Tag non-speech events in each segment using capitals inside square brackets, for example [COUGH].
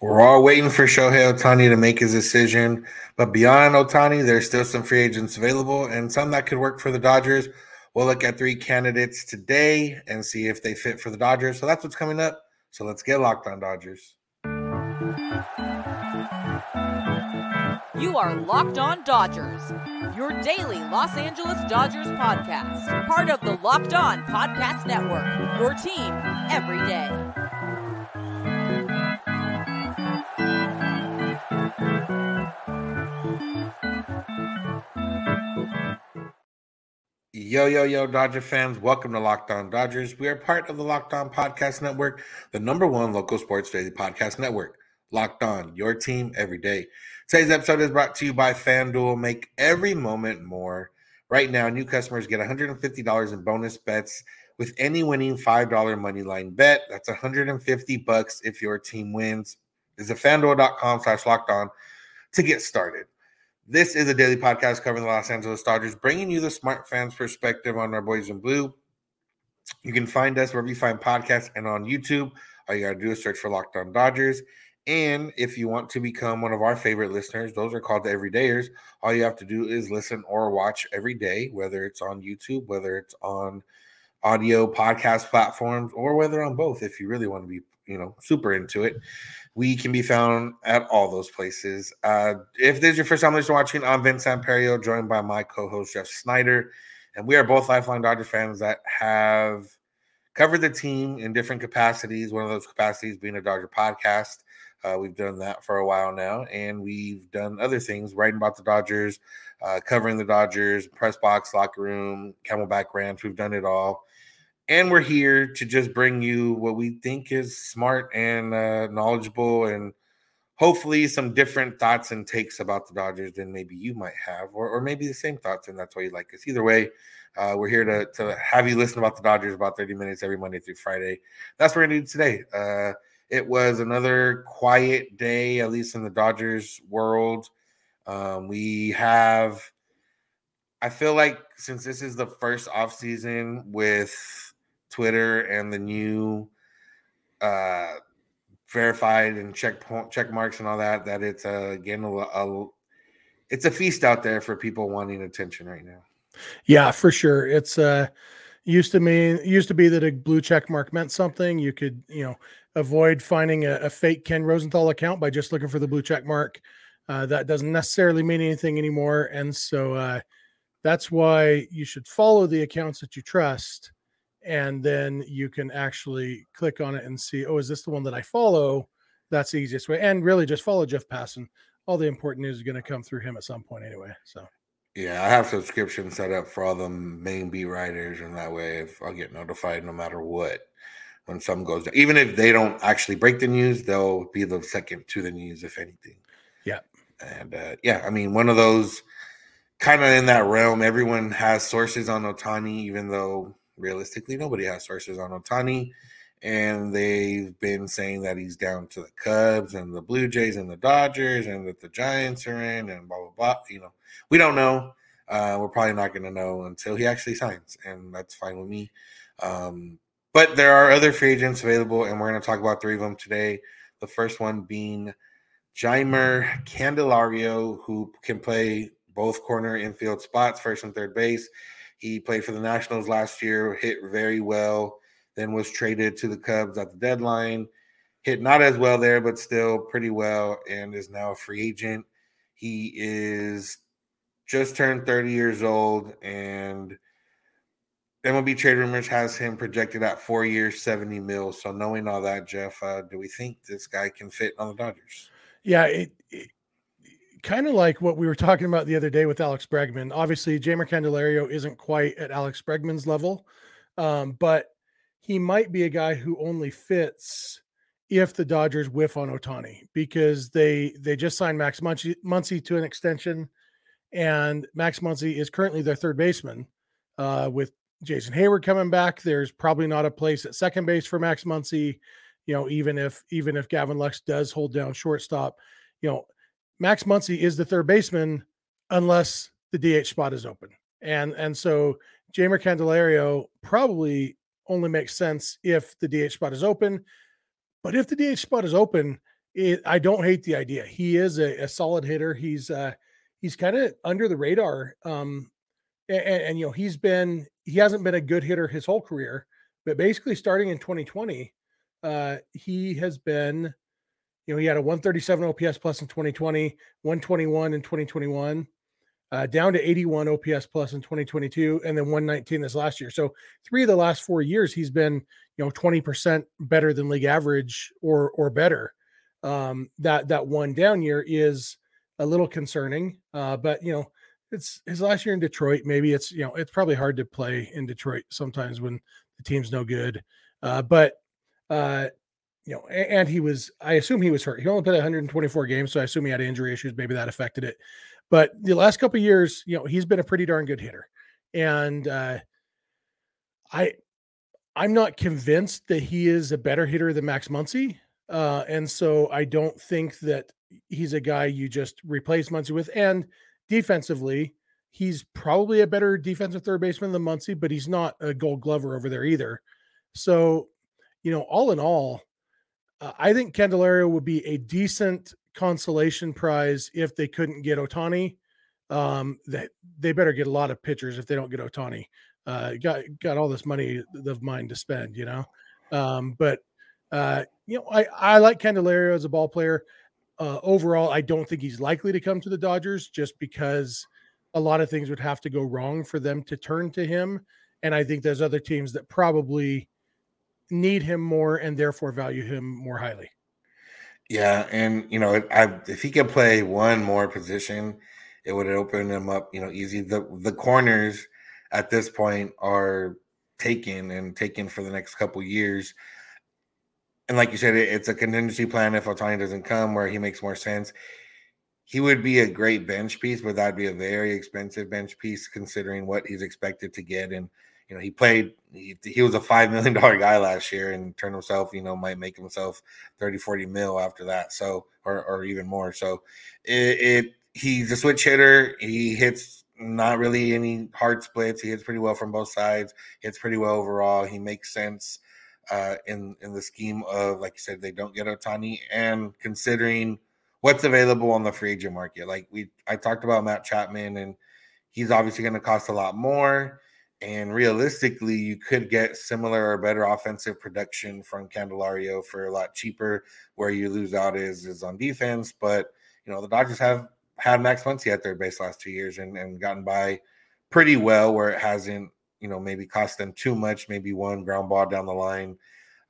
We're all waiting for Shohei Ohtani to make his decision. But beyond Ohtani, there's still some free agents available and some that could work for the Dodgers. We'll look at three candidates today and see if they fit for the Dodgers. So that's what's coming up. So let's get locked on Dodgers. You are Locked On Dodgers, your daily Los Angeles Dodgers podcast. Part of the Locked On Podcast Network, your team every day. Yo, yo, yo, Dodger fans. Welcome to Locked On Dodgers. We are part of the Locked On Podcast Network, the number one local sports daily podcast network. Locked On, your team every day. Today's episode is brought to you by FanDuel. Make every moment more. Right now, new customers get $150 in bonus bets with any winning $5 money line bet. That's 150 bucks if your team wins. Visit fanduel.com slash locked on to get started. This is a daily podcast covering the Los Angeles Dodgers, bringing you the smart fans' perspective on our boys in blue. You can find us wherever you find podcasts and on YouTube. All you got to do is search for Locked On Dodgers. And if you want to become one of our favorite listeners, those are called the everydayers. All you have to do is listen or watch every day, whether it's on YouTube, whether it's on audio podcast platforms, or whether on both, if you really want to be, you know, super into it. We can be found at all those places. Uh, if this is your first time listening watching, I'm Vince Samperio, joined by my co-host Jeff Snider, and we are both lifelong Dodger fans that have covered the team in different capacities. One of those capacities being a Dodger podcast. Uh, we've done that for a while now, and we've done other things, writing about the Dodgers, uh, covering the Dodgers, press box, locker room, Camelback Ranch. We've done it all and we're here to just bring you what we think is smart and uh, knowledgeable and hopefully some different thoughts and takes about the Dodgers than maybe you might have, or, or maybe the same thoughts, and that's why you like us. Either way, uh, we're here to, to have you listen about the Dodgers about 30 minutes every Monday through Friday. That's what we're going to do today. Uh, it was another quiet day, at least in the Dodgers world. Um, we have, I feel like since this is the first off season with Twitter and the new uh, verified and check check marks and all that. That it's uh, again a, a it's a feast out there for people wanting attention right now. Yeah, for sure. It's uh used to mean used to be that a blue check mark meant something. You could you know avoid finding a, a fake Ken Rosenthal account by just looking for the blue check mark. Uh, that doesn't necessarily mean anything anymore, and so uh, that's why you should follow the accounts that you trust and then you can actually click on it and see, oh, is this the one that I follow? That's the easiest way. And really just follow Jeff Passan. All the important news is going to come through him at some point anyway. So yeah, I have subscription set up for all the main beat writers, and that way if I'll get notified no matter what when something goes down. Even if they don't actually break the news, they'll be the second to the news, if anything. Yeah. And uh, yeah, I mean, one of those kind of in that realm, everyone has sources on Ohtani even though realistically, nobody has sources on Ohtani. And they've been saying that he's down to the Cubs and the Blue Jays and the Dodgers and that the Giants are in and blah, blah, blah. You know, we don't know. Uh, we're probably not going to know until he actually signs. And that's fine with me. Um, but there are other free agents available, and we're going to talk about three of them today. The first one being Jeimer Candelario, who can play both corner infield spots, first and third base. He played for the Nationals last year, hit very well, then was traded to the Cubs at the deadline. Hit not as well there, but still pretty well, and is now a free agent. He is just turned 30 years old, and MLB Trade Rumors has him projected at four years, 70 mil. So, knowing all that, Jeff, uh, do we think this guy can fit on the Dodgers? Yeah, it, kind of like what we were talking about the other day with Alex Bregman. Obviously, Jeimer Candelario isn't quite at Alex Bregman's level, um, but he might be a guy who only fits if the Dodgers whiff on Ohtani because they they just signed Max Muncy, to an extension, and Max Muncy is currently their third baseman. Uh, with Jason Heyward coming back, there's probably not a place at second base for Max Muncy. You know, even if even if Gavin Lux does hold down shortstop, you know Max Muncy is the third baseman unless the DH spot is open. And and so Jeimer Candelario probably only makes sense if the DH spot is open. But if the DH spot is open, it, I don't hate the idea. He is a, a solid hitter. He's uh, he's kind of under the radar. Um, and, and, you know he's been he hasn't been a good hitter his whole career, but basically starting in 2020, uh, he has been. You know, he had a 137 OPS plus in 2020, 121 in 2021, uh, down to 81 OPS plus in 2022, and then 119 this last year. So three of the last four years, he's been you know 20% better than league average or or better. Um, that that one down year is a little concerning, uh, but you know it's his last year in Detroit. Maybe it's you know it's probably hard to play in Detroit sometimes when the team's no good. Uh, but uh, you know, and he was I assume he was hurt. He only played 124 games, so I assume he had injury issues. Maybe that affected it. But the last couple years, you know, he's been a pretty darn good hitter, and uh, I I'm not convinced that he is a better hitter than Max Muncy. Uh, and so I don't think that he's a guy you just replace Muncy with. And defensively, he's probably a better defensive third baseman than Muncy, but he's not a gold glover over there either. So, you know, all in all, uh, I think Candelario would be a decent consolation prize if they couldn't get Ohtani. Um, that they better get a lot of pitchers if they don't get Ohtani. Uh, got got all this money of mine to spend, you know. Um, but uh, you know, I I like Candelario as a ball player. Uh, overall, I don't think he's likely to come to the Dodgers just because a lot of things would have to go wrong for them to turn to him. And I think there's other teams that probably need him more and therefore value him more highly. Yeah, and you know, I, if he could play one more position, it would open him up. You know, easy. The the corners at this point are taken and taken for the next couple years. And like you said, it, it's a contingency plan if Ohtani doesn't come, where he makes more sense. He would be a great bench piece, but that'd be a very expensive bench piece considering what he's expected to get and you know, he played, he, he was a $5 million guy last year and turned himself, you know, might make himself 30, 40 mil after that. So, or, or even more. So it, it, he's a switch hitter. He hits not really any hard splits. He hits pretty well from both sides. Hits pretty well overall. He makes sense uh, in in the scheme of, like you said, they don't get Ohtani, and considering what's available on the free agent market. Like we, I talked about Matt Chapman, and he's obviously going to cost a lot more. And realistically, you could get similar or better offensive production from Candelario for a lot cheaper. Where you lose out is is on defense, but you know the Dodgers have had Max Muncy at their base last two years and, and gotten by pretty well. Where it hasn't, you know, maybe cost them too much. Maybe one ground ball down the line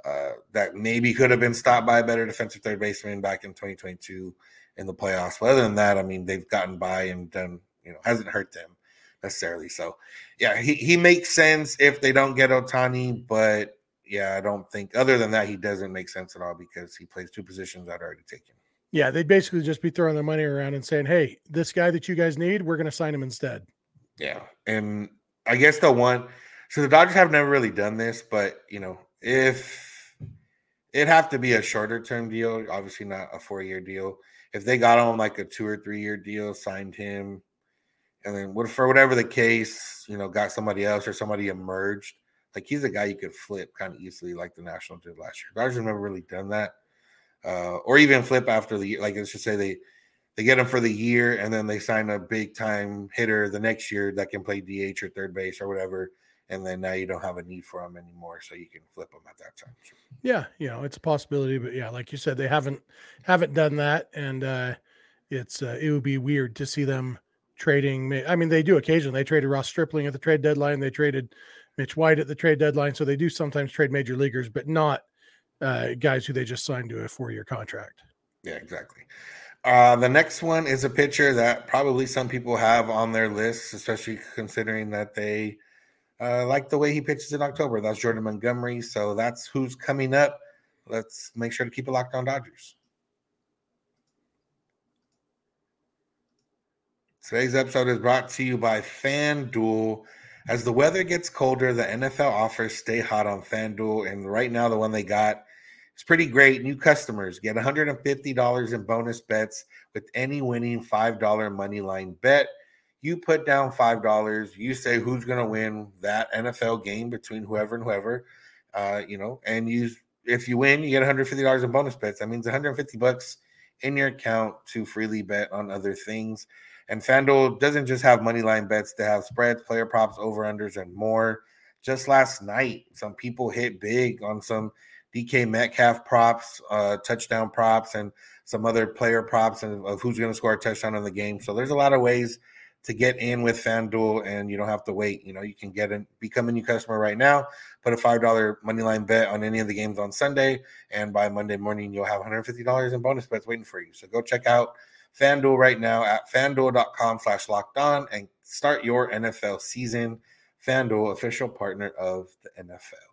uh, that maybe could have been stopped by a better defensive third baseman back in 2022 in the playoffs. But other than that, I mean, they've gotten by and done. You know, hasn't hurt them necessarily. So, yeah, he, he makes sense if they don't get Ohtani, but yeah, I don't think other than that he doesn't make sense at all because he plays two positions that are already taken. Yeah, they'd basically just be throwing their money around and saying, "Hey, this guy that you guys need, we're going to sign him instead." Yeah, and I guess the one, so the Dodgers have never really done this, but you know, if it'd have to be a shorter term deal, obviously not a four year deal. If they got on like a two or three year deal, signed him, and then for whatever the case, you know, got somebody else or somebody emerged. Like he's a guy you could flip kind of easily, like the National did last year. Dodgers never really done that, uh, or even flip after the year. Like let's just say they they get him for the year, and then they sign a big time hitter the next year that can play DH or third base or whatever, and then now you don't have a need for him anymore, so you can flip him at that time. Yeah, you know, it's a possibility, but yeah, like you said, they haven't haven't done that, and uh, it's uh, it would be weird to see them trading. I mean, they do occasionally. They traded Ross Stripling at the trade deadline. They traded Mitch White at the trade deadline. So they do sometimes trade major leaguers, but not uh, guys who they just signed to a four year contract. Yeah, exactly. Uh, the next one is a pitcher that probably some people have on their list, especially considering that they uh, like the way he pitches in October. That's Jordan Montgomery. So that's who's coming up. Let's make sure to keep it locked on Dodgers. Today's episode is brought to you by FanDuel. As the weather gets colder, the NFL offers stay hot on FanDuel. And right now, the one they got is pretty great. New customers get $150 in bonus bets with any winning $5 money line bet. You put down $5, you say who's going to win that NFL game between whoever and whoever, uh, you know, and you if you win, you get $150 in bonus bets. That means 150 bucks in your account to freely bet on other things. And FanDuel doesn't just have money line bets, they have spreads, player props, over unders, and more. Just last night, some people hit big on some DK Metcalf props, uh, touchdown props, and some other player props and of who's going to score a touchdown in the game. So there's a lot of ways to get in with FanDuel and you don't have to wait. You know, you can get in, become a new customer right now, put a $5 money line bet on any of the games on Sunday, and by Monday morning, you'll have $150 in bonus bets waiting for you. So go check out FanDuel right now at fanduel.com slash locked on and start your NFL season. FanDuel, official partner of the NFL.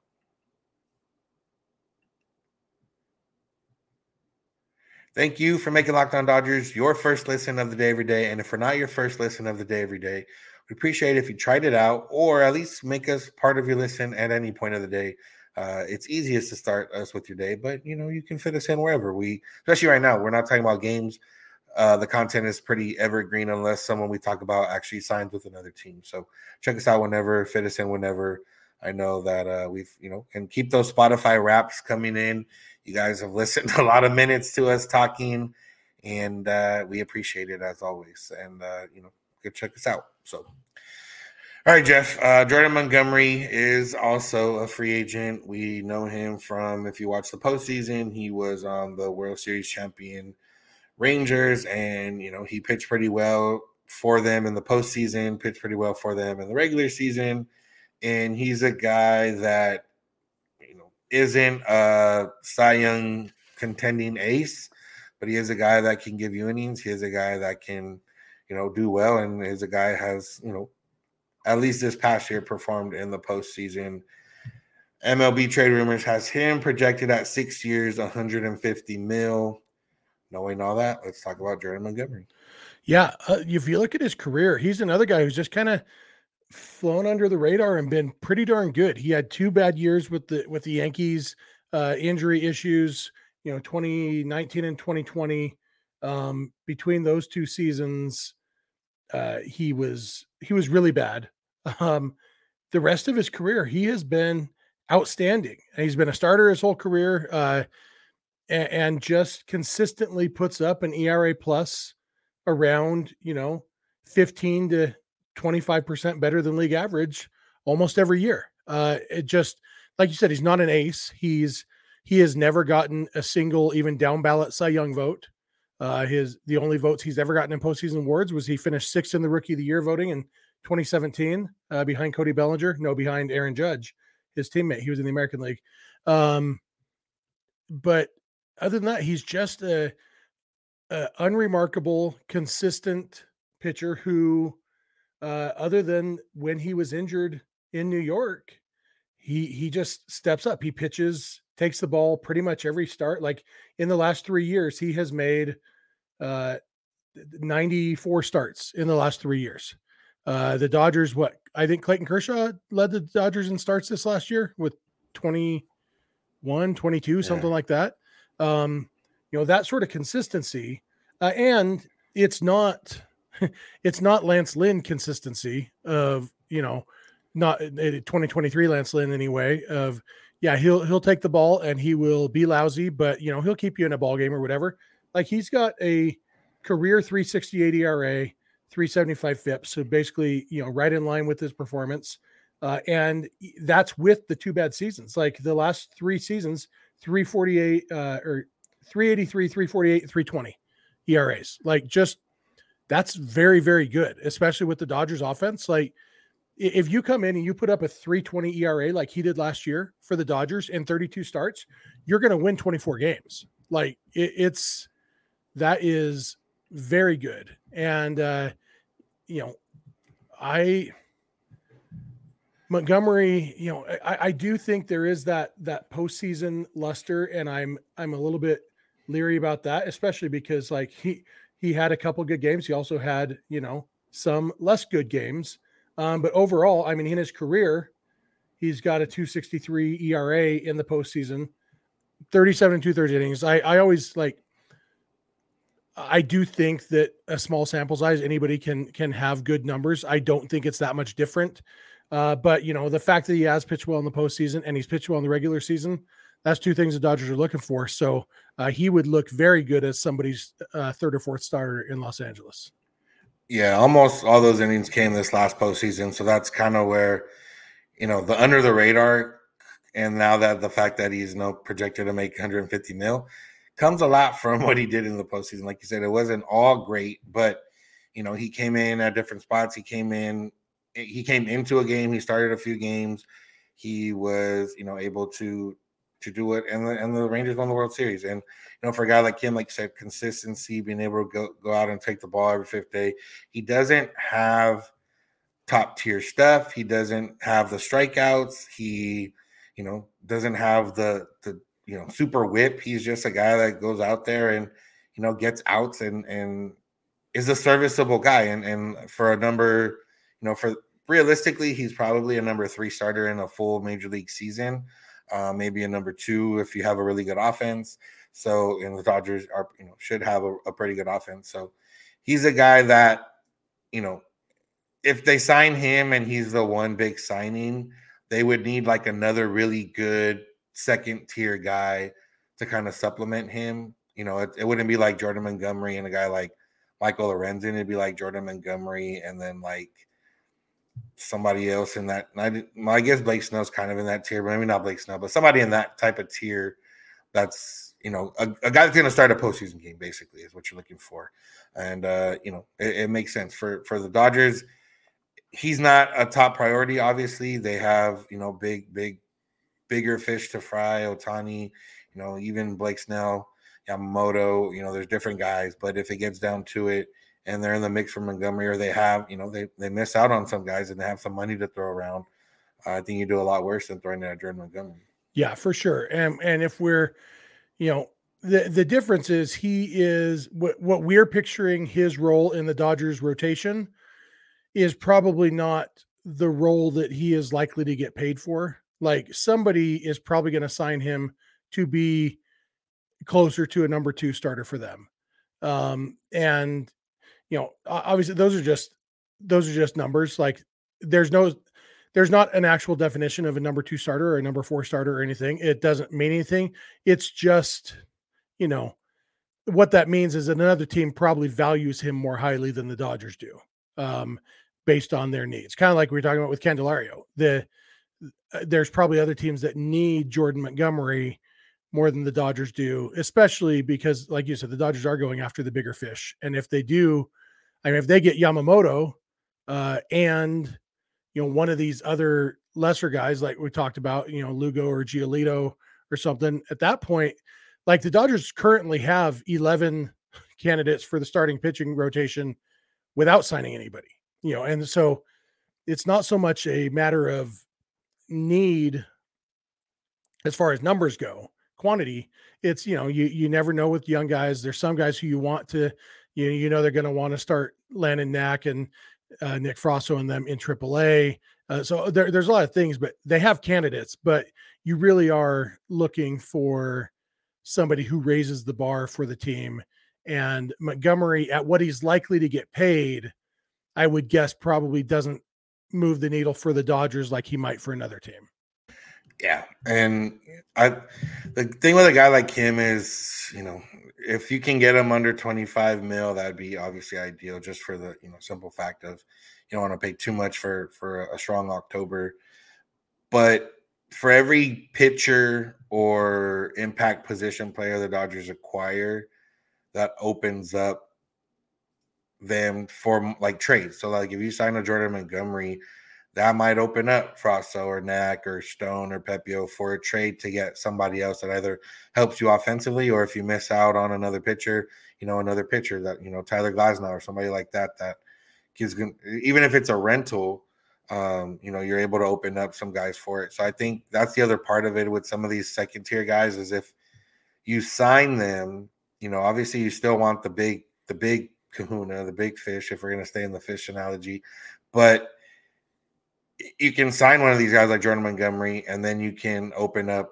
Thank you for making Locked On Dodgers your first listen of the day every day. And if we're not your first listen of the day every day, we appreciate if you tried it out or at least make us part of your listen at any point of the day. Uh, it's easiest to start us with your day, but you know you can fit us in wherever we, especially right now. We're not talking about games. Uh, the content is pretty evergreen unless someone we talk about actually signs with another team. So check us out whenever, fit us in whenever. I know that uh, we've, you know, and keep those Spotify wraps coming in. You guys have [LAUGHS] listened a lot of minutes to us talking, and uh, we appreciate it as always. And uh, you know, go check us out. So, all right, Jeff. Uh, Jordan Montgomery is also a free agent. We know him from if you watch the postseason, he was on the World Series champion Rangers, and you know he pitched pretty well for them in the postseason. Pitched pretty well for them in the regular season, and he's a guy that you know isn't a Cy Young contending ace, but he is a guy that can give you innings. He is a guy that can, you know, do well, and is a guy has, you know, at least this past year performed in the postseason. MLB trade rumors has him projected at six years, 150 mil. Knowing all that, let's talk about Jordan Montgomery. Yeah, uh, if you look at his career, he's another guy who's just kind of flown under the radar and been pretty darn good. He had two bad years with the with the Yankees, uh, injury issues. You know, 2019 and 2020. Um, between those two seasons, uh, he was he was really bad. Um, the rest of his career, he has been outstanding. He's been a starter his whole career, uh, and, and just consistently puts up an ERA plus around you know 15 to 25% better than league average almost every year. Uh, it just, like you said, he's not an ace. He's, he has never gotten a single, even down ballot Cy Young vote. Uh, his, the only votes he's ever gotten in postseason awards was he finished sixth in the rookie of the year voting in 2017 uh, behind Cody Bellinger. No, behind Aaron Judge, his teammate. He was in the American League. Um, but other than that, he's just a, a unremarkable, consistent pitcher who uh, other than when he was injured in New York, he he just steps up. He pitches, takes the ball pretty much every start. Like in the last three years, he has made uh, 94 starts in the last three years. Uh, the Dodgers, what I think Clayton Kershaw led the Dodgers in starts this last year with 21, 22, yeah. something like that. Um, you know, that sort of consistency. Uh, and it's not [LAUGHS] it's not Lance Lynn consistency of you know not eh, 2023 Lance Lynn anyway of yeah he'll he'll take the ball and he will be lousy but you know he'll keep you in a ball game or whatever like he's got a career 368 ERA 375 FIP so basically you know right in line with his performance uh, and that's with the two bad seasons like the last three seasons 348 uh, or 383 348 320 ERAs like just that's very, very good, especially with the Dodgers offense. Like, if you come in and you put up a 320 ERA like he did last year for the Dodgers in 32 starts, you're going to win 24 games. Like, it, it's that is very good. And, uh, you know, I, Montgomery, you know, I, I do think there is that that postseason luster, and I'm I'm a little bit leery about that, especially because like he he had a couple good games. He also had, you know, some less good games. Um, but overall, I mean, in his career, he's got a 263 ERA in the postseason, 37 and two thirds innings. I, I always like, I do think that a small sample size, anybody can can have good numbers. I don't think it's that much different. Uh, but you know, the fact that he has pitched well in the postseason and he's pitched well in the regular season, That's two things the Dodgers are looking for. So uh, he would look very good as somebody's uh, third or fourth starter in Los Angeles. Yeah, almost all those innings came this last postseason. So that's kind of where, you know, the under the radar, and now that the fact that he's know projected to make 150 mil comes a lot from [LAUGHS] what he did in the postseason. Like you said, it wasn't all great, but you know, he came in at different spots. He came in, he came into a game. He started a few games. He was, you know, able to to do it, and the and the Rangers won the World Series. And you know, for a guy like him, like said, consistency, being able to go go out and take the ball every fifth day. He doesn't have top tier stuff. He doesn't have the strikeouts. He, you know, doesn't have the the you know super whip. He's just a guy that goes out there and you know gets outs and and is a serviceable guy. And and for a number, you know, for realistically, he's probably a number three starter in a full major league season uh, maybe a number two if you have a really good offense. So, and the Dodgers are, you know, should have a, a pretty good offense. So, he's a guy that, you know, if they sign him and he's the one big signing, they would need like another really good second tier guy to kind of supplement him. You know, it, it, wouldn't be like Jordan Montgomery and a guy like Michael Lorenzen. It'd be like Jordan Montgomery and then like somebody else in that. I, I guess Blake Snell's kind of in that tier, but maybe not Blake Snell, but somebody in that type of tier. That's you know a, a guy that's going to start a postseason game. Basically, is what you're looking for, and uh, you know it, it makes sense for for the Dodgers. He's not a top priority. Obviously, they have you know big, big, bigger fish to fry. Ohtani, you know, even Blake Snell, Yamamoto. You know, there's different guys, but if it gets down to it, and they're in the mix for Montgomery, or they have, you know, they they miss out on some guys and they have some money to throw around. Uh, I think you do a lot worse than throwing at Jordan Montgomery. Yeah, for sure. And and if we're, you know, the the difference is he is what what we're picturing his role in the Dodgers rotation is probably not the role that he is likely to get paid for. Like somebody is probably going to sign him to be closer to a number two starter for them. Um, and you know, obviously those are just those are just numbers. Like there's no there's not an actual definition of a number two starter or a number four starter or anything. It doesn't mean anything. It's just, you know, what that means is that another team probably values him more highly than the Dodgers do, um, based on their needs. Kind of like we are talking about with Candelario. The uh, there's probably other teams that need Jordan Montgomery more than the Dodgers do, especially because, like you said, the Dodgers are going after the bigger fish. And if they do, I mean, if they get Yamamoto uh, and you know one of these other lesser guys like we talked about, you know Lugo or Giolito or something, at that point, like the Dodgers currently have eleven [LAUGHS] candidates for the starting pitching rotation without signing anybody. You know, and so it's not so much a matter of need as far as numbers go quantity it's you know you you never know with young guys there's some guys who you want to you you know they're going to want to start Landon Knack and uh, Nick Frasso and them in AAA. Uh, so there, there's a lot of things, but they have candidates. But you really are looking for somebody who raises the bar for the team. And Montgomery, at what he's likely to get paid, I would guess probably doesn't move the needle for the Dodgers like he might for another team. Yeah, and I the thing with a guy like him is, you know, if you can get him under 25 mil, that'd be obviously ideal just for the, you know, simple fact of you don't want to pay too much for for a strong October. But for every pitcher or impact position player the Dodgers acquire, that opens up them for like trades. So like if you sign a Jordan Montgomery, that might open up Frasso or Knack or Stone or Pepiot for a trade to get somebody else that either helps you offensively or if you miss out on another pitcher, you know, another pitcher that, you know, Tyler Glasnow or somebody like that, that gives, even if it's a rental, um, you know, you're able to open up some guys for it. So I think that's the other part of it with some of these second tier guys is if you sign them, you know, obviously you still want the big, the big kahuna, the big fish, if we're going to stay in the fish analogy, but you can sign one of these guys like Jordan Montgomery, and then you can open up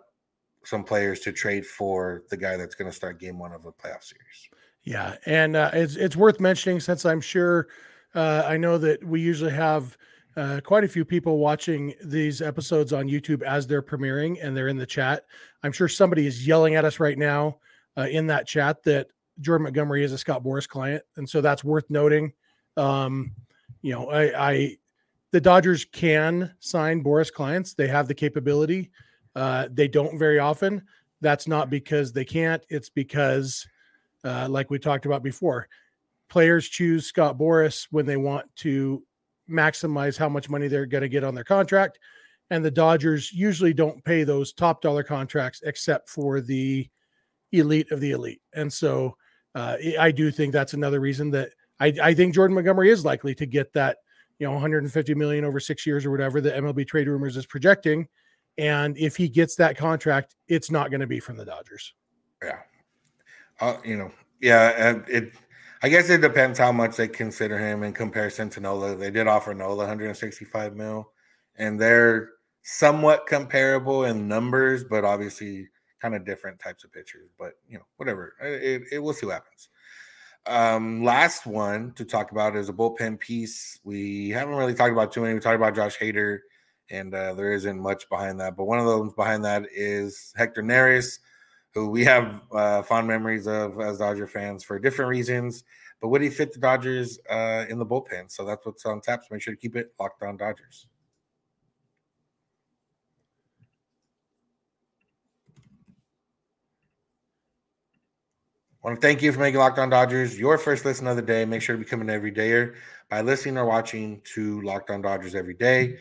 some players to trade for the guy that's going to start game one of a playoff series. Yeah, and uh, it's it's worth mentioning since I'm sure uh, I know that we usually have uh, quite a few people watching these episodes on YouTube as they're premiering and they're in the chat. I'm sure somebody is yelling at us right now uh, in that chat that Jordan Montgomery is a Scott Boras client. And so that's worth noting. Um, you know, I, I, the Dodgers can sign Boras clients, they have the capability. Uh, they don't very often. That's not because they can't, it's because, uh, like we talked about before, players choose Scott Boras when they want to maximize how much money they're going to get on their contract. And the Dodgers usually don't pay those top dollar contracts except for the elite of the elite. And so uh, I do think that's another reason that I, I think Jordan Montgomery is likely to get that, you know, 150 million over six years or whatever the MLB trade rumors is projecting. And if he gets that contract, it's not going to be from the Dodgers. Yeah. Uh, you know, yeah, it I guess it depends how much they consider him in comparison to Nola. They did offer Nola 165 mil, and they're somewhat comparable in numbers, but obviously kind of different types of pitchers. But you know, whatever. It, it, we'll see what happens. Um, last one to talk about is a bullpen piece. We haven't really talked about too many. We talked about Josh Hader, and uh, there isn't much behind that. But one of those behind that is Hector Neris who we have uh, fond memories of as Dodger fans for different reasons. But would he fit the Dodgers uh, in the bullpen? So that's what's on tap. So make sure to keep it locked on Dodgers. Want to thank you for making Locked On Dodgers your first listen of the day. Make sure to become an everydayer by listening or watching to Locked On Dodgers every day.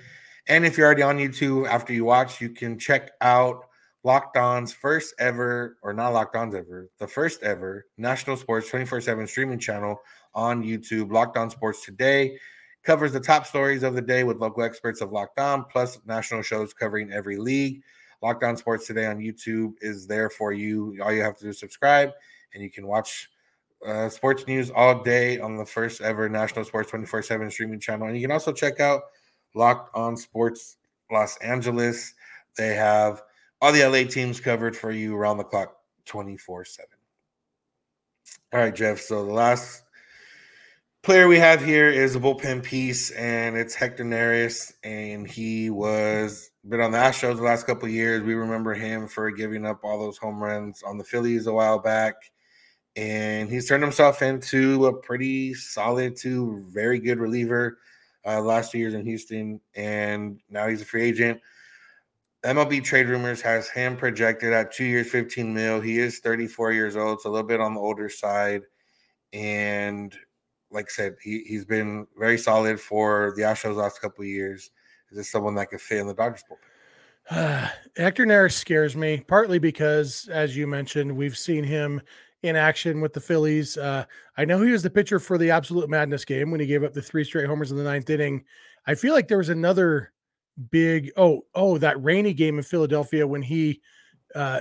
And if you're already on YouTube after you watch, you can check out Locked On's first ever, or not Locked On's ever, the first ever national sports 24 7 streaming channel on YouTube. Locked On Sports Today covers the top stories of the day with local experts of Locked On, plus national shows covering every league. Locked On Sports Today on YouTube is there for you. All you have to do is subscribe, and you can watch uh, sports news all day on the first ever national sports 24 7 streaming channel. And you can also check out Locked On Sports Los Angeles. They have all the LA teams covered for you around the clock 24 7. All right, Jeff. So the last player we have here is a bullpen piece, and it's Hector Neris. And he was been on the Astros the last couple years. We remember him for giving up all those home runs on the Phillies a while back. And he's turned himself into a pretty solid to very good reliever uh, last two years in Houston. And now he's a free agent. MLB trade rumors has him projected at two years, 15 mil. He is 34 years old, so a little bit on the older side. And like I said, he, he's been very solid for the Astros last couple years. Is this someone that could fit in the Dodgers bullpen? [SIGHS] Hector Neris scares me, partly because, as you mentioned, we've seen him in action with the Phillies. Uh, I know he was the pitcher for the Absolute Madness game when he gave up the three straight homers in the ninth inning. I feel like there was another big oh oh that rainy game in Philadelphia when he uh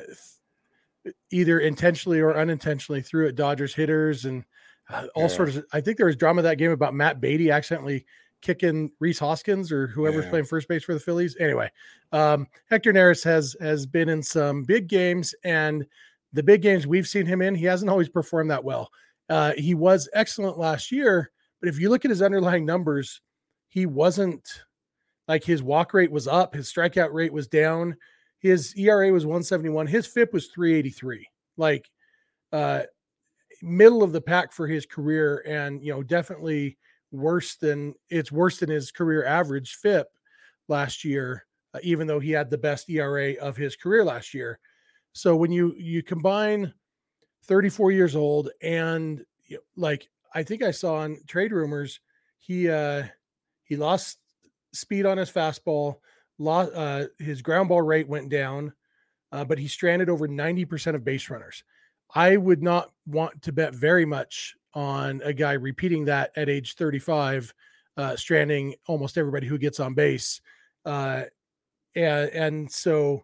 either intentionally or unintentionally threw at Dodgers hitters and uh, all yeah. sorts of I think there was drama that game about Matt Beaty accidentally kicking Rhys Hoskins or whoever's yeah. playing first base for the Phillies. Anyway, um, Hector Neris has has been in some big games and the big games we've seen him in, he hasn't always performed that well. Uh, he was excellent last year, but if you look at his underlying numbers, he wasn't like his walk rate was up, his strikeout rate was down, his ERA was 171, his FIP was 383. Like uh middle of the pack for his career and you know definitely worse than it's worse than his career average FIP last year uh, even though he had the best ERA of his career last year. So when you you combine 34 years old and like I think I saw on trade rumors he uh he lost speed on his fastball. Lost, uh, his ground ball rate went down, uh, but he stranded over 90% of base runners. I would not want to bet very much on a guy repeating that at age 35, uh, stranding almost everybody who gets on base. Uh, and, and so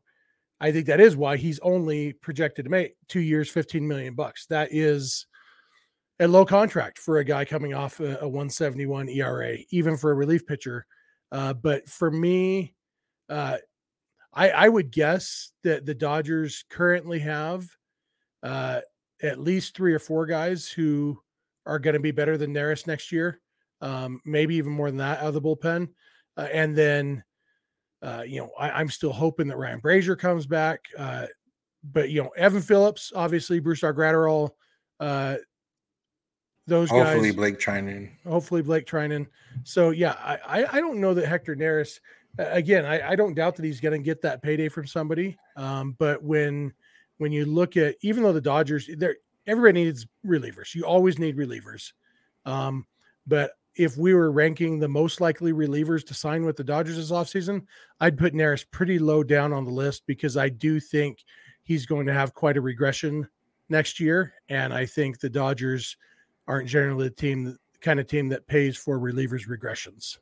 I think that is why he's only projected to make two years, 15 million bucks. That is a low contract for a guy coming off a, a 171 ERA, even for a relief pitcher. Uh, but for me, uh, I, I would guess that the Dodgers currently have uh, at least three or four guys who are going to be better than Neris next year. Um, maybe even more than that out of the bullpen. uh, and then uh, you know I, am still hoping that Ryan Brasier comes back. Uh, but you know Evan Phillips, obviously Brusdar Graterol, uh, those hopefully guys. Blake Treinen. Hopefully Blake Treinen. So yeah, I I, I don't know that Hector Neris. Again, I, I don't doubt that he's going to get that payday from somebody. Um, but when when you look at even though the Dodgers, there everybody needs relievers. You always need relievers. Um, but if we were ranking the most likely relievers to sign with the Dodgers this offseason, I'd put Neris pretty low down on the list because I do think he's going to have quite a regression next year. And I think the Dodgers aren't generally the team, the kind of team that pays for relievers regressions.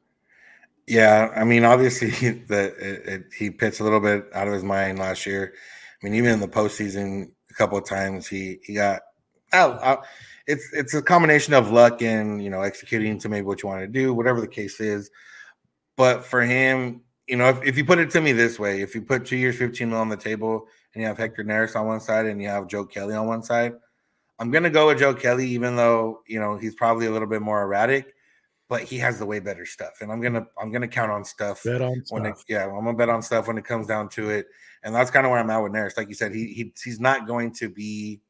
Yeah, I mean, obviously, [LAUGHS] the he pitched a little bit out of his mind last year. I mean, even in the postseason, a couple of times he he got out. out. It's it's a combination of luck and you know executing to maybe what you want to do, whatever the case is. But for him, you know, if, if you put it to me this way, if you put two years, 15 mil on the table and you have Hector Neris on one side and you have Joe Kelly on one side, I'm gonna go with Joe Kelly, even though you know he's probably a little bit more erratic, but he has the way better stuff. And I'm gonna I'm gonna count on stuff. Bet on when stuff. It, yeah, I'm gonna bet on stuff when it comes down to it. And that's kind of where I'm at with Neris. Like you said, he, he he's not going to be,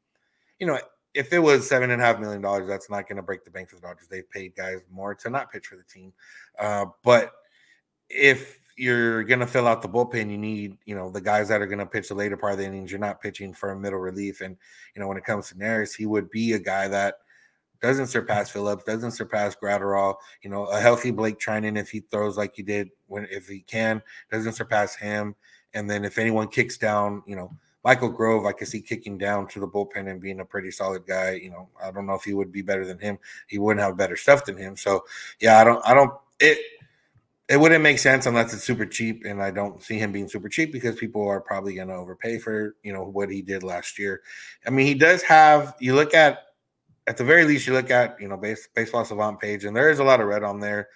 you know, if it was seven and a half million dollars, that's not going to break the bank for the Dodgers. They've paid guys more to not pitch for the team. Uh, but if you're going to fill out the bullpen, you need, you know, the guys that are going to pitch the later part of the innings. You're not pitching for a middle relief. And, you know, when it comes to Neris, he would be a guy that doesn't surpass Phillips, doesn't surpass Graterol. You know, a healthy Blake Treinen, if he throws like he did when, if he can, doesn't surpass him. And then if anyone kicks down, you know, Michael Grove, I could see kicking down to the bullpen and being a pretty solid guy. You know, I don't know if he would be better than him. He wouldn't have better stuff than him. So, yeah, I don't, I don't, it, it wouldn't make sense unless it's super cheap, and I don't see him being super cheap because people are probably going to overpay for you know what he did last year. I mean, he does have. You look at at the very least, you look at you know base, baseball savant page, and there is a lot of red on there.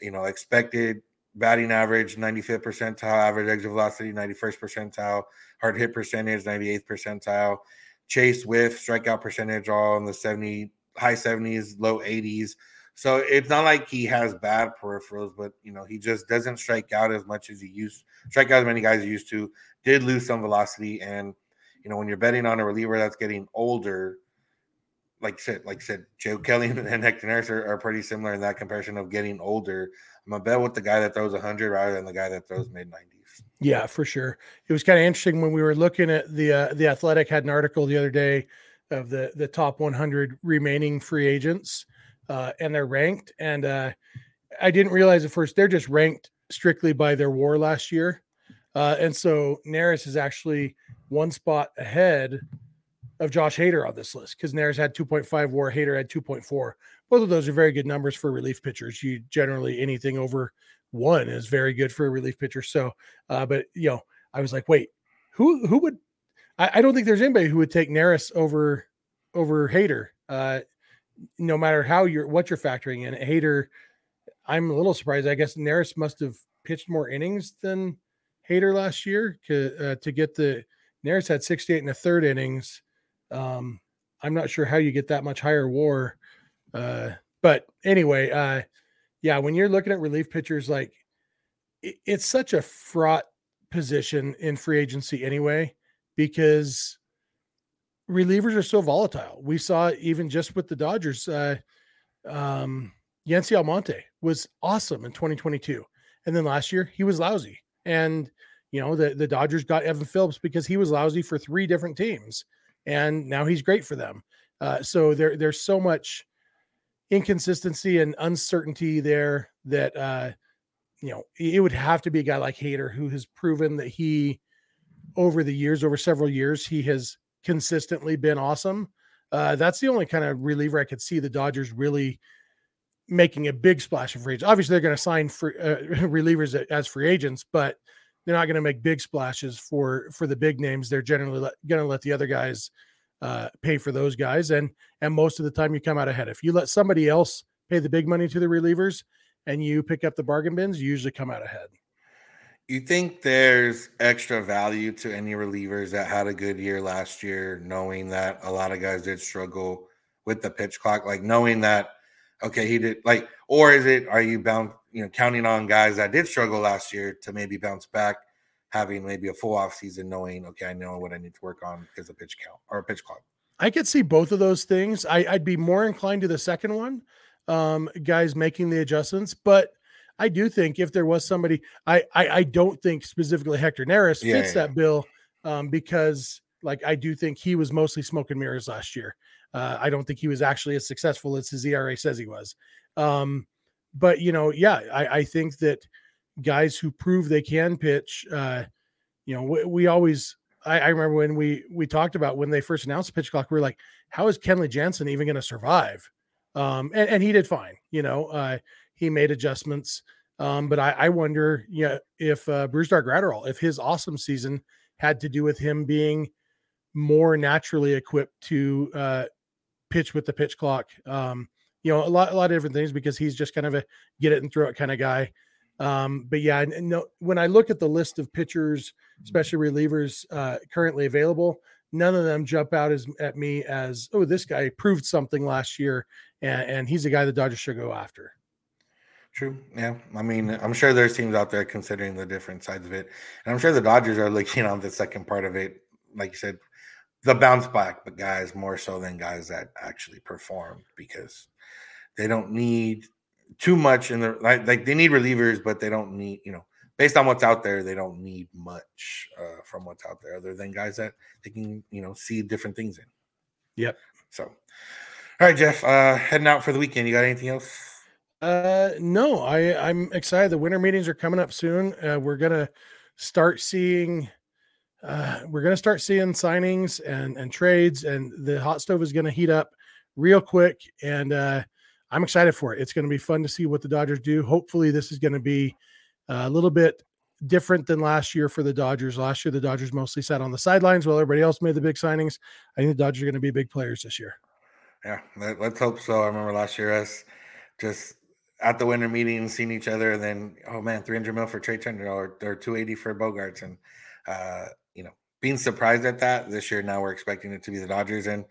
You know, expected batting average, 95th percentile, average exit velocity, 91st percentile, hard hit percentage, 98th percentile, chase whiff, strikeout percentage, all in the 70 high 70s, low 80s. So it's not like he has bad peripherals, but you know, he just doesn't strike out as much as he used strike out as many guys used to, did lose some velocity. And you know, when you're betting on a reliever that's getting older, like said, like said, Joe Kelly [LAUGHS] and Hector Neris are, are, pretty similar in that comparison of getting older. I'm gonna bet with the guy that throws 100 rather than the guy that throws mid 90s. Yeah, for sure. It was kind of interesting when we were looking at the uh, the Athletic had an article the other day of the the top 100 remaining free agents uh, and they're ranked. And uh, I didn't realize at first they're just ranked strictly by their WAR last year. Uh, and so Neris is actually one spot ahead of Josh Hader on this list because Neris had 2.5 WAR, Hader had 2.4. Both of those are very good numbers for relief pitchers. You generally anything over one is very good for a relief pitcher. So, uh, but you know, I was like, wait, who who would? I, I don't think there's anybody who would take Neris over over Hader. Uh, no matter how you're what you're factoring in. Hader, I'm a little surprised. I guess Neris must have pitched more innings than Hader last year to, uh, to get the Neris had 68 in the third innings. Um, I'm not sure how you get that much higher WAR. Uh, but anyway, uh, yeah, when you're looking at relief pitchers, like it, it's such a fraught position in free agency anyway, because relievers are so volatile. We saw even just with the Dodgers, uh, um, Yency Almonte was awesome in 2022, and then last year he was lousy. And you know the the Dodgers got Evan Phillips because he was lousy for three different teams, and now he's great for them. Uh, so there there's so much inconsistency and uncertainty there that uh, you know it would have to be a guy like Hader who has proven that he over the years, over several years, he has consistently been awesome. Uh, that's the only kind of reliever I could see the Dodgers really making a big splash of free agents. Obviously, they're going to sign for uh, [LAUGHS] relievers as free agents, but they're not going to make big splashes for for the big names. They're generally going to let the other guys uh, pay for those guys, and and most of the time you come out ahead. If you let somebody else pay the big money to the relievers and you pick up the bargain bins, you usually come out ahead. You think there's extra value to any relievers that had a good year last year, knowing that a lot of guys did struggle with the pitch clock, like knowing that okay, he did like, or is it are you bound, you know, counting on guys that did struggle last year to maybe bounce back, having maybe a full off season, knowing okay, I know what I need to work on because a pitch count or a pitch clock. I could see both of those things. I, would be more inclined to the second one, um, guys making the adjustments, but I do think if there was somebody, I I, I don't think specifically Hector Neris fits yeah. that bill um, because like I do think he was mostly smoke and mirrors last year. Uh, I don't think he was actually as successful as his ERA says he was. Um, but you know, yeah, I, I, think that guys who prove they can pitch, uh, you know, we, we always. I, I, remember when we we talked about when they first announced the pitch clock, we were like, "How is Kenley Jansen even going to survive?" Um, and, and, he did fine. You know, uh, he made adjustments. Um, but I, I wonder, yeah, if uh, Brusdar Graterol, if his awesome season had to do with him being more naturally equipped to uh, pitch with the pitch clock. Um, you know, a lot, a lot of different things because he's just kind of a get it and throw it kind of guy. Um, but yeah, no, when I look at the list of pitchers, especially relievers uh, currently available, none of them jump out as at me as oh, this guy proved something last year, and, and he's a guy the Dodgers should go after. True. Yeah. I mean, I'm sure there's teams out there considering the different sides of it. And I'm sure the Dodgers are looking on the second part of it. Like you said, the bounce back, but guys more so than guys that actually perform because they don't need too much in the like, like they need relievers, but they don't need you know based on what's out there, they don't need much uh, from what's out there other than guys that they can you know see different things in. Yep. So, all right, Jeff, uh, heading out for the weekend. You got anything else? Uh, no, I I'm excited. The winter meetings are coming up soon. Uh, we're gonna start seeing uh, we're going to start seeing signings and and trades, and the hot stove is going to heat up real quick. And uh, I'm excited for it. It's going to be fun to see what the Dodgers do. Hopefully, this is going to be a little bit different than last year for the Dodgers. Last year, the Dodgers mostly sat on the sidelines while everybody else made the big signings. I think the Dodgers are going to be big players this year. Yeah, let, us hope so. I remember last year us just at the winter meeting seeing each other, and then oh man, 300 mil for Trea Turner or, or 280 for Bogaerts, and uh, being surprised at that this year. Now we're expecting it to be the Dodgers and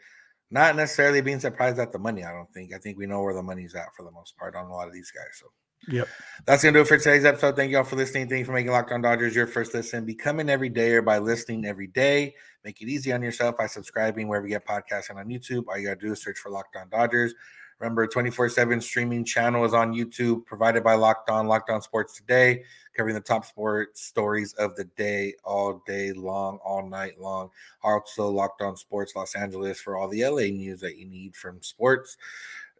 not necessarily being surprised at the money. I don't think. I think we know where the money's at for the most part on a lot of these guys. So, yep. That's going to do it for today's episode. Thank you all for listening. Thank you for making Locked On Dodgers your first listen. Becoming every day or by listening every day. Make it easy on yourself by subscribing wherever you get podcasts and on YouTube. All you got to do is search for Locked On Dodgers. Remember, 24 7 streaming channel is on YouTube, provided by Locked On, Locked On Sports Today, covering the top sports stories of the day, all day long, all night long. Also, Locked On Sports Los Angeles for all the LA news that you need from sports.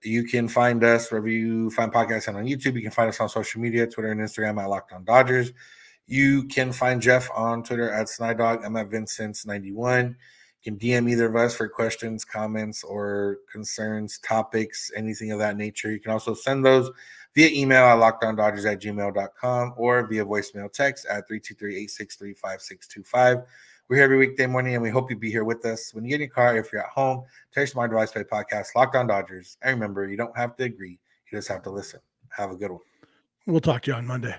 You can find us wherever you find podcasts and on YouTube. You can find us on social media, Twitter and Instagram at Locked On Dodgers. You can find Jeff on Twitter at Snydog. I'm at Vincent's91. You can DM either of us for questions, comments, or concerns, topics, anything of that nature. You can also send those via email at lockedondodgers at gmail.com or via voicemail text at 323-863-5625. We're here every weekday morning and we hope you'll be here with us. When you get in your car, if you're at home, your smart device play podcast, Locked On Dodgers. And remember, you don't have to agree, you just have to listen. Have a good one. We'll talk to you on Monday.